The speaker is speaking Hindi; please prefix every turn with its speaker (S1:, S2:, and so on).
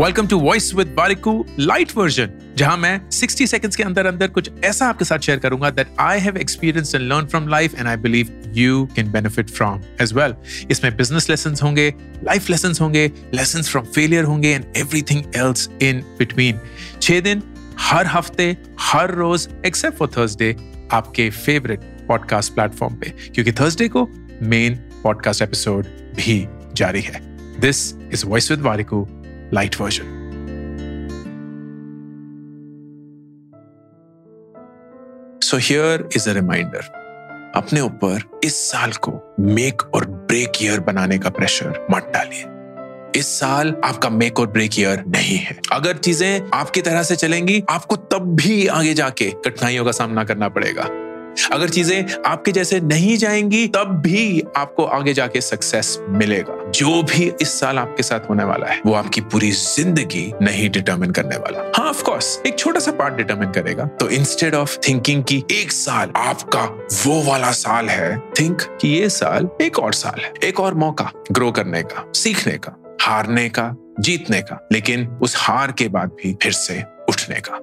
S1: Welcome to voice with Warikoo light version जहाँ मैं 60 सेकंड्स के अंदर अंदर कुछ ऐसा आपके साथ शेयर करूँगा that I have experience and learn from life and I believe you can benefit from as well इसमें बिज़नेस लेसन होंगे लाइफ लेसन होंगे लेसन फ्रॉम फेलियर होंगे and everything else in between छह दिन हर हफ़्ते, हर रोज एक्सेप्ट फॉर थर्सडे आपके फेवरेट पॉडकास्ट प्लेटफॉर्म पे, क्योंकि थर्सडे को मेन पॉडकास्ट एपिसोड भी जारी है. This is voice with Warikoo light version so here is a reminder अपने ऊपर इस साल को मेक और ब्रेक ईयर बनाने का प्रेशर मत डालिए। इस साल आपका मेक और ब्रेक ईयर नहीं है। अगर चीज़ें आपकी तरह से चलेंगी, आपको तब भी आगे जाके कठिनाइयों का सामना करना पड़ेगा। अगर चीज़ें आपके जैसे नहीं जाएँगी, तब भी आपको आगे जाके सक्सेस मिलेगा। जो भी इस साल आपके साथ होने वाला है, वो आपकी पूरी ज़िंदगी नहीं डिटर्मिन करने वाला। हाँ ऑफ़ कोर्स एक छोटा सा पार्ट डिटर्मिन करेगा। तो इंस्टेड ऑफ़ थिंकिंग कि एक साल आपका वो वाला साल है थिंक कि ये साल एक और साल है। एक और मौका ग्रो करने का, सीखने का, हारने का, जीतने का, लेकिन उस हार के बाद भी फिर से उठने का।